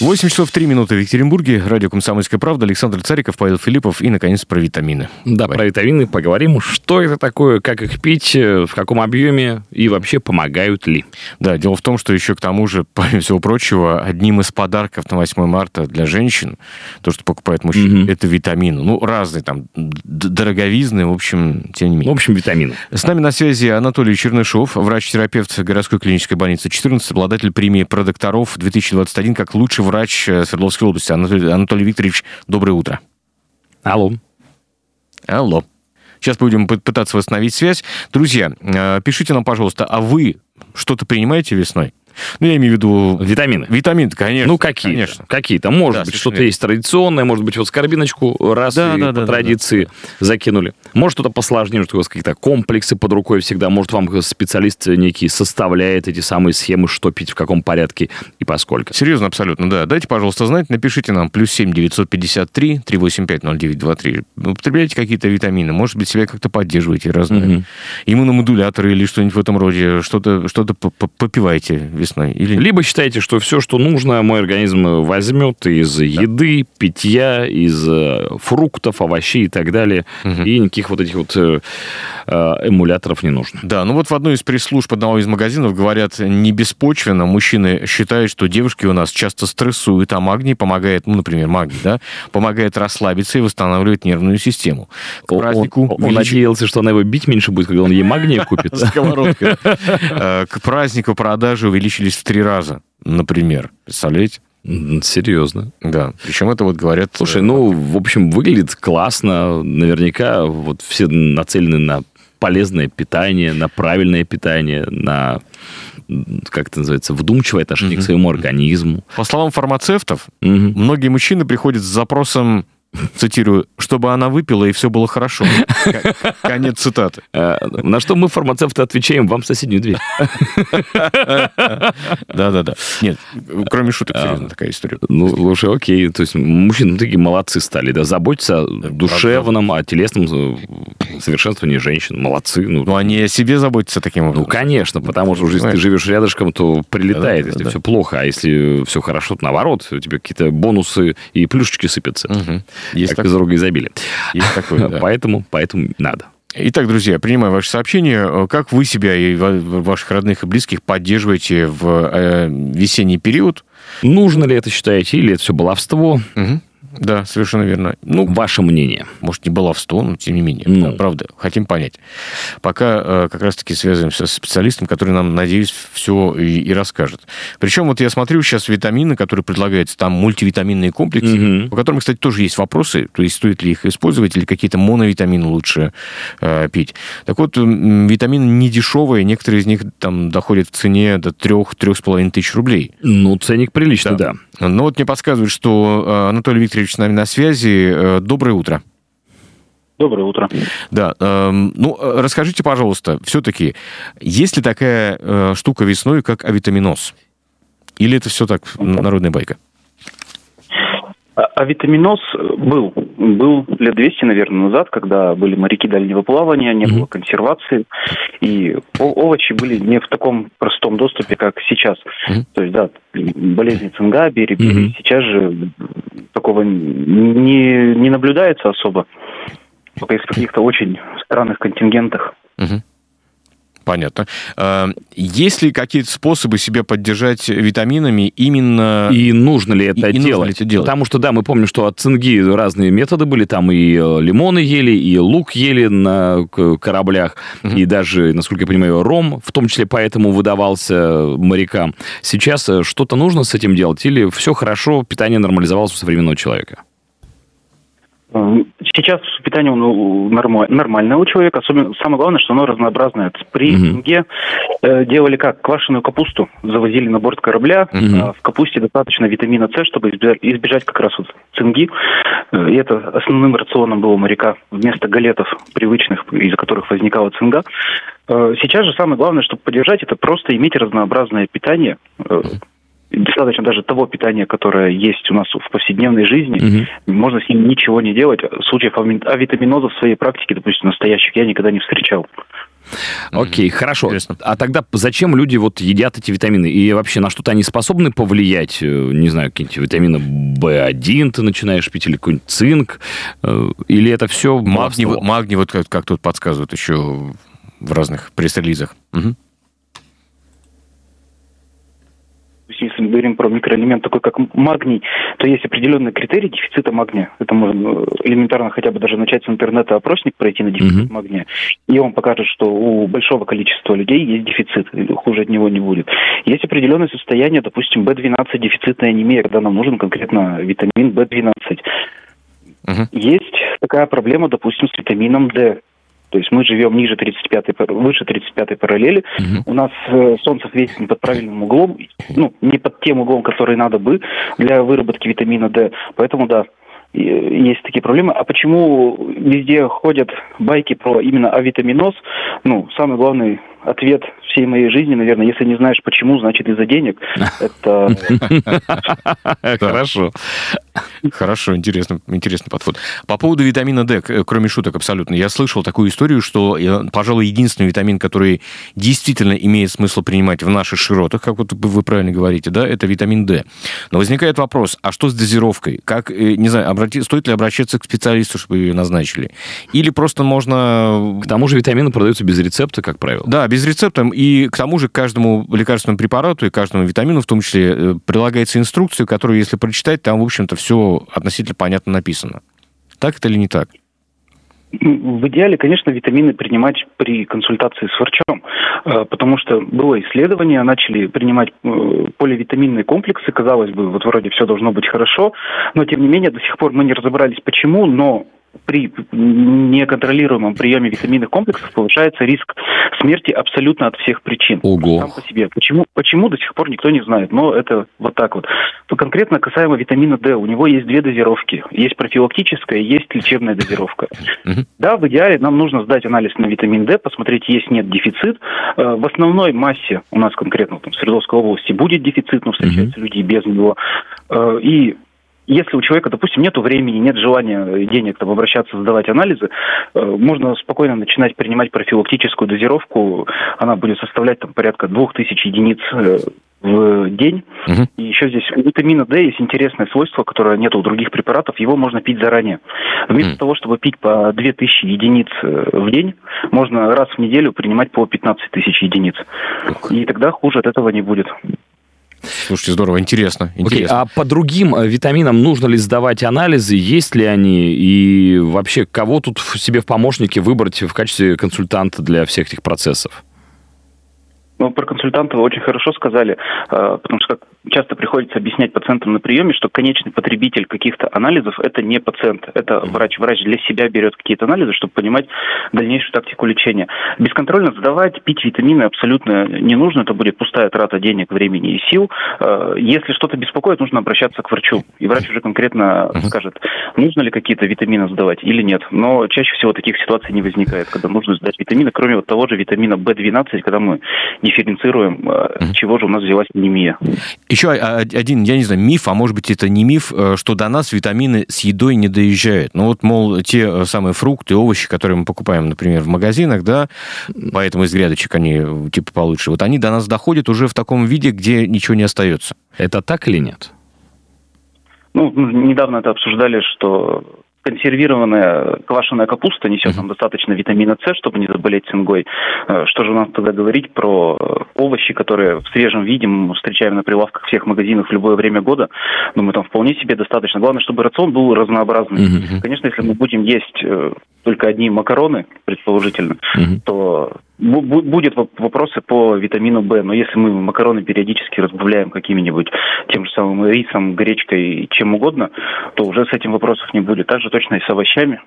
8 часов 3 минуты в Екатеринбурге. Радио «Комсомольская правда». Александр Цариков, Павел Филиппов и, наконец, про витамины. Да, Давай. про витамины поговорим. Что это такое, как их пить, э, в каком объеме и вообще помогают ли? Да, дело в том, что еще к тому же, помимо всего прочего, одним из подарков на 8 марта для женщин, то, что покупают мужчины, угу. это витамины. Ну, разные там, дороговизны, в общем, тем не менее. В общем, витамины. С нами на связи Анатолий Чернышов, врач-терапевт городской клинической больницы 14, обладатель премии продокторов 2021 как лучший врач э, Свердловской области. Анатолий, Анатолий Викторович, доброе утро. Алло. Алло. Сейчас будем пытаться восстановить связь. Друзья, э, пишите нам, пожалуйста, а вы что-то принимаете весной? Ну, я имею в виду... Витамины. Витамины, конечно. Ну, какие Конечно. Какие-то. Может да, быть, что-то есть традиционное, может быть, вот скорбиночку раз да, и да, по да, традиции да, да. закинули. Может, что-то посложнее, что у вас какие-то комплексы под рукой всегда. Может, вам специалист некий составляет эти самые схемы, что пить, в каком порядке и поскольку. Серьезно, абсолютно, да. Дайте, пожалуйста, знать, напишите нам плюс семь девятьсот пятьдесят три три восемь пять ноль девять два три. Употребляете какие-то витамины, может быть, себя как-то поддерживаете разные. Угу. Иммуномодуляторы или что-нибудь в этом роде. Что-то что попивайте весной. Или... Либо считаете, что все, что нужно, мой организм возьмет из да. еды, питья, из э, фруктов, овощей и так далее. Угу. И никаких вот этих вот э, э, эмуляторов не нужно. Да, ну вот в одной из пресс-служб одного из магазинов говорят, не беспочвенно мужчины считают, что девушки у нас часто стрессуют, а магний помогает, ну, например, магний, да, помогает расслабиться и восстанавливать нервную систему. К празднику... Он, он, он надеялся, что она его бить меньше будет, когда он ей магний купит. К празднику продажи увеличились в три раза, например. Представляете? Серьезно. Да. Причем это вот говорят... Слушай, ну, в общем, выглядит классно. Наверняка вот все нацелены на полезное питание, на правильное питание, на как это называется, вдумчивое отношение угу. к своему организму. По словам фармацевтов, угу. многие мужчины приходят с запросом цитирую, чтобы она выпила и все было хорошо. Конец цитаты. А, на что мы, фармацевты, отвечаем, вам в соседнюю дверь. Да-да-да. Нет, кроме шуток, а, серьезно, такая история. Ну, лучше окей. То есть мужчины такие молодцы стали, да, заботятся о душевном, о телесном э, совершенствовании женщин. Молодцы. Ну, ну они о себе заботятся таким образом. Ну, конечно, потому что если ты живешь рядышком, то прилетает, если все плохо. А если все хорошо, то наоборот, у тебя какие-то бонусы и плюшечки сыпятся. Есть как такое. из рога изобилия. Есть такое, да. Поэтому, поэтому надо. Итак, друзья, принимаю ваше сообщение. Как вы себя и ваших родных и близких поддерживаете в э, весенний период? Нужно ли это, считаете, или это все баловство? Угу. Да, совершенно верно. Ну, ваше мнение. Может, не баловство, но тем не менее. Ну. Да, правда, хотим понять. Пока э, как раз-таки связываемся с специалистом, который нам, надеюсь, все и, и расскажет. Причем вот я смотрю сейчас витамины, которые предлагаются, там мультивитаминные комплексы, угу. по которым, кстати, тоже есть вопросы, то есть стоит ли их использовать или какие-то моновитамины лучше э, пить. Так вот, витамины не дешевые, некоторые из них там доходят в цене до 3-3,5 тысяч рублей. Ну, ценник приличный, да. да. Ну вот мне подсказывают, что э, Анатолий Викторович Викторович с нами на связи. Э, доброе утро. Доброе утро. Да, эм, ну расскажите, пожалуйста, все-таки есть ли такая э, штука весной, как авитаминоз? Или это все так народная байка? А, авитаминоз был. Был лет 200, наверное, назад, когда были моряки дальнего плавания, не было консервации, и овощи были не в таком простом доступе, как сейчас. То есть, да, болезни цинга, бери, бери. Сейчас же такого не, не наблюдается особо, только из каких-то очень странных контингентах. Понятно. А, есть ли какие-то способы себя поддержать витаминами именно... И нужно ли это, и, делать? И нужно ли это делать? Потому что, да, мы помним, что от цинги разные методы были. Там и э, лимоны ели, и лук ели на кораблях, угу. и даже, насколько я понимаю, ром, в том числе поэтому выдавался морякам. Сейчас э, что-то нужно с этим делать? Или все хорошо, питание нормализовалось у современного человека? Сейчас питание ну, нормальное у человека. Особенно, самое главное, что оно разнообразное. При mm э, делали как? Квашеную капусту завозили на борт корабля. mm в капусте достаточно витамина С, чтобы избежать, избежать как раз вот цинги. И это основным рационом было моряка вместо галетов привычных, из-за которых возникала цинга. Сейчас же самое главное, чтобы поддержать, это просто иметь разнообразное питание, достаточно даже того питания, которое есть у нас в повседневной жизни, угу. можно с ним ничего не делать. Случаев авитаминоза в своей практике, допустим, настоящих, я никогда не встречал. Окей, mm-hmm. хорошо. Интересно. А тогда зачем люди вот едят эти витамины? И вообще на что-то они способны повлиять? Э, не знаю, какие-нибудь витамины В1 ты начинаешь пить, или какой-нибудь цинк? Э, или это все Магний, магний вот как, как тут подсказывают еще в разных пресс-релизах. Угу. Если мы говорим про микроэлемент такой, как магний, то есть определенный критерий дефицита магния. Это можно э, элементарно хотя бы даже начать с интернета опросник пройти на дефицит uh-huh. магния, и он покажет, что у большого количества людей есть дефицит, и хуже от него не будет. Есть определенное состояние, допустим, B12 дефицитная анемия, когда нам нужен конкретно витамин B12. Uh-huh. Есть такая проблема, допустим, с витамином D. То есть мы живем ниже 35 выше 35-й параллели. Угу. У нас э, Солнце светит не под правильным углом, ну, не под тем углом, который надо бы для выработки витамина D. Поэтому, да, есть такие проблемы. А почему везде ходят байки про именно авитаминоз? Ну, самый главный ответ всей моей жизни, наверное, если не знаешь почему, значит из-за денег. Это... Хорошо. Хорошо, интересно, интересный подход. По поводу витамина D, кроме шуток абсолютно, я слышал такую историю, что, э, пожалуй, единственный витамин, который действительно имеет смысл принимать в наших широтах, как вот вы правильно говорите, да, это витамин D. Но возникает вопрос, а что с дозировкой? Как, э, не знаю, обрати... стоит ли обращаться к специалисту, чтобы ее назначили? Или просто можно... К тому же витамины продаются без рецепта, как правило. Да, без рецепта. И к тому же к каждому лекарственному препарату и каждому витамину в том числе э, прилагается инструкция, которую, если прочитать, там, в общем-то, все относительно понятно написано. Так это или не так? В идеале, конечно, витамины принимать при консультации с врачом, э, потому что было исследование, начали принимать э, поливитаминные комплексы, казалось бы, вот вроде все должно быть хорошо, но тем не менее до сих пор мы не разобрались почему, но при неконтролируемом приеме витаминных комплексов повышается риск смерти абсолютно от всех причин. Ого. Сам по себе. Почему, почему до сих пор никто не знает, но это вот так вот. То конкретно касаемо витамина D, у него есть две дозировки. Есть профилактическая, есть лечебная дозировка. Да, в идеале нам нужно сдать анализ на витамин D, посмотреть, есть нет дефицит. Э, в основной массе у нас конкретно там, в Свердловской области будет дефицит, но встречаются люди без него. Э, и если у человека, допустим, нет времени, нет желания денег там, обращаться, сдавать анализы, э, можно спокойно начинать принимать профилактическую дозировку. Она будет составлять там, порядка 2000 единиц э, в день. Угу. И еще здесь у витамина D есть интересное свойство, которое нет у других препаратов. Его можно пить заранее. Вместо угу. того, чтобы пить по 2000 единиц э, в день, можно раз в неделю принимать по 15 тысяч единиц. И тогда хуже от этого не будет. Слушайте, здорово, интересно. интересно. Okay, а по другим э, витаминам нужно ли сдавать анализы, есть ли они, и вообще кого тут себе в помощнике выбрать в качестве консультанта для всех этих процессов? Ну, про консультанта вы очень хорошо сказали, э, потому что часто приходится объяснять пациентам на приеме, что конечный потребитель каких-то анализов – это не пациент, это врач. Врач для себя берет какие-то анализы, чтобы понимать дальнейшую тактику лечения. Бесконтрольно сдавать, пить витамины абсолютно не нужно, это будет пустая трата денег, времени и сил. Э, если что-то беспокоит, нужно обращаться к врачу, и врач уже конкретно скажет, нужно ли какие-то витамины сдавать или нет. Но чаще всего таких ситуаций не возникает, когда нужно сдать витамины, кроме вот того же витамина В12, когда мы дифференцируем, э, чего же у нас взялась анемия. Еще один, я не знаю, миф, а может быть это не миф, э, что до нас витамины с едой не доезжают. Ну вот, мол, те э, самые фрукты, овощи, которые мы покупаем, например, в магазинах, да, поэтому из грядочек они типа получше, вот они до нас доходят уже в таком виде, где ничего не остается. Это так или нет? Ну, недавно это обсуждали, что консервированная квашеная капуста несет нам достаточно витамина С, чтобы не заболеть цингой. Э, что же у нас тогда говорить про э, овощи, которые в свежем виде мы встречаем на прилавках всех магазинов в любое время года? Думаю, там вполне себе достаточно. Главное, чтобы рацион был разнообразный. Конечно, если мы будем есть э, только одни макароны, предположительно, mm-hmm. то будет вопросы по витамину В, но если мы макароны периодически разбавляем какими-нибудь тем же самым рисом, гречкой, чем угодно, то уже с этим вопросов не будет. Также точно и с овощами.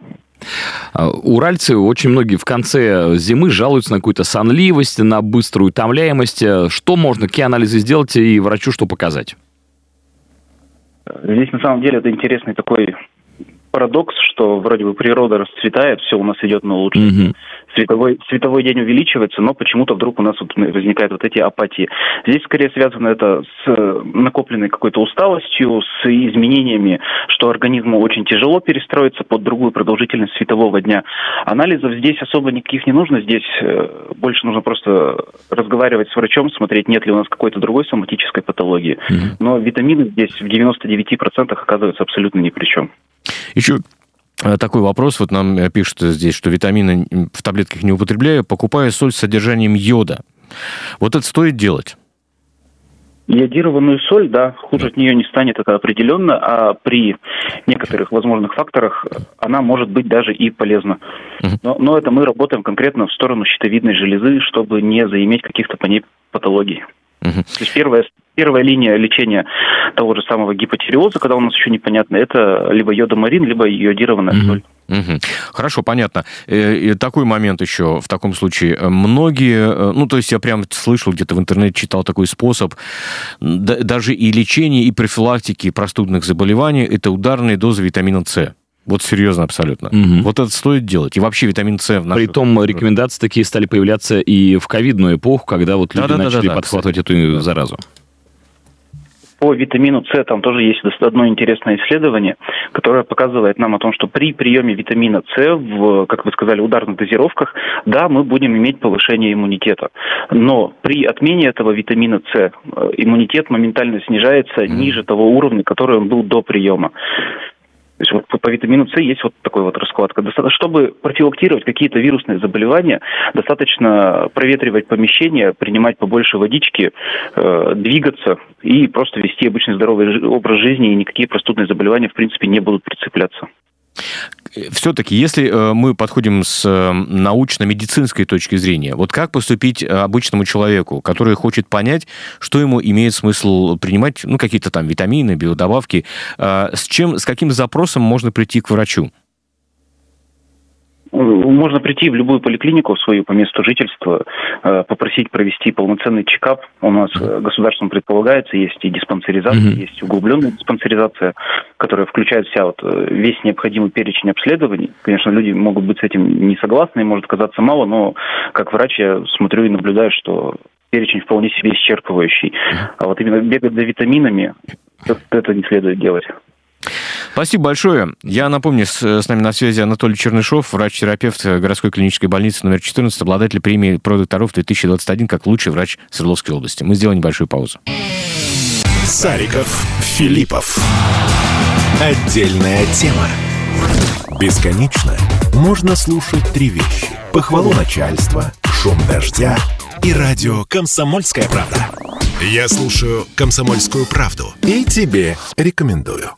А, уральцы очень многие в конце зимы жалуются на какую-то сонливость, на быструю утомляемость. Что можно, какие анализы сделать и врачу что показать? Здесь на самом деле это интересный такой парадокс, что вроде бы природа расцветает, все у нас идет на улучшение. Угу. Световой, световой день увеличивается, но почему-то вдруг у нас вот возникают вот эти апатии. Здесь скорее связано это с э, накопленной какой-то усталостью, с изменениями, что организму очень тяжело перестроиться под другую продолжительность светового дня. Анализов здесь особо никаких не нужно, здесь э, больше нужно просто разговаривать с врачом, смотреть, нет ли у нас какой-то другой соматической патологии. Mm-hmm. Но витамины здесь в 99% оказываются абсолютно ни при чем. Еще такой вопрос, вот нам э, пишут здесь, что витамины в таблетках не употребляю, покупаю соль с содержанием йода. Вот это стоит делать? Йодированную соль, да, хуже от нее не станет, это определенно, а при некоторых возможных факторах она может быть даже и полезна. Но, но это мы работаем конкретно в сторону щитовидной железы, чтобы не заиметь каких-то по ней патологий. То есть первая, первая линия лечения того же самого гипотиреоза, когда у нас еще непонятно, это либо йодомарин, либо йодированная угу. соль. Угу. Хорошо, понятно. Э, и такой момент еще в таком случае. Многие, э, ну, то есть я прям слышал где-то в интернете, читал такой способ, даже и лечение, и профилактики простудных заболеваний – это ударные дозы витамина С. Вот серьезно абсолютно. Угу. Вот это стоит делать. И вообще витамин С в наших... Притом рекомендации такие стали появляться и в ковидную эпоху, когда вот люди да, да, начали да, да, подхватывать кстати. эту заразу. По витамину С там тоже есть одно интересное исследование, которое показывает нам о том, что при приеме витамина С в, как вы сказали, ударных дозировках, да, мы будем иметь повышение иммунитета. Но при отмене этого витамина С э, иммунитет моментально снижается mm. ниже того уровня, который он был до приема. То есть вот по, витамину С есть вот такой вот расклад. Чтобы профилактировать какие-то вирусные заболевания, достаточно проветривать помещение, принимать побольше водички, э, двигаться и просто вести обычный здоровый образ жизни, и никакие простудные заболевания, в принципе, не будут прицепляться. Все-таки, если э, мы подходим с э, научно-медицинской точки зрения, вот как поступить обычному человеку, который хочет понять, что ему имеет смысл принимать, ну, какие-то там витамины, биодобавки, э, с чем, с каким запросом можно прийти к врачу? Можно прийти в любую поликлинику свою по месту жительства, э, попросить провести полноценный чекап. У нас э, государством предполагается, есть и диспансеризация, mm-hmm. есть углубленная диспансеризация, которая включает вся вот э, весь необходимый перечень обследований. Конечно, люди могут быть с этим не согласны, может казаться мало, но как врач я смотрю и наблюдаю, что перечень вполне себе исчерпывающий. А вот именно бегать за витаминами, это не следует делать. Спасибо большое. Я напомню, с, с нами на связи Анатолий Чернышов, врач-терапевт городской клинической больницы номер 14, обладатель премии «Продокторов 2021» как лучший врач Свердловской области. Мы сделаем небольшую паузу. Сариков, Филиппов. Отдельная тема. Бесконечно можно слушать три вещи. Похвалу начальства, шум дождя и радио «Комсомольская правда». Я слушаю «Комсомольскую правду» и тебе рекомендую.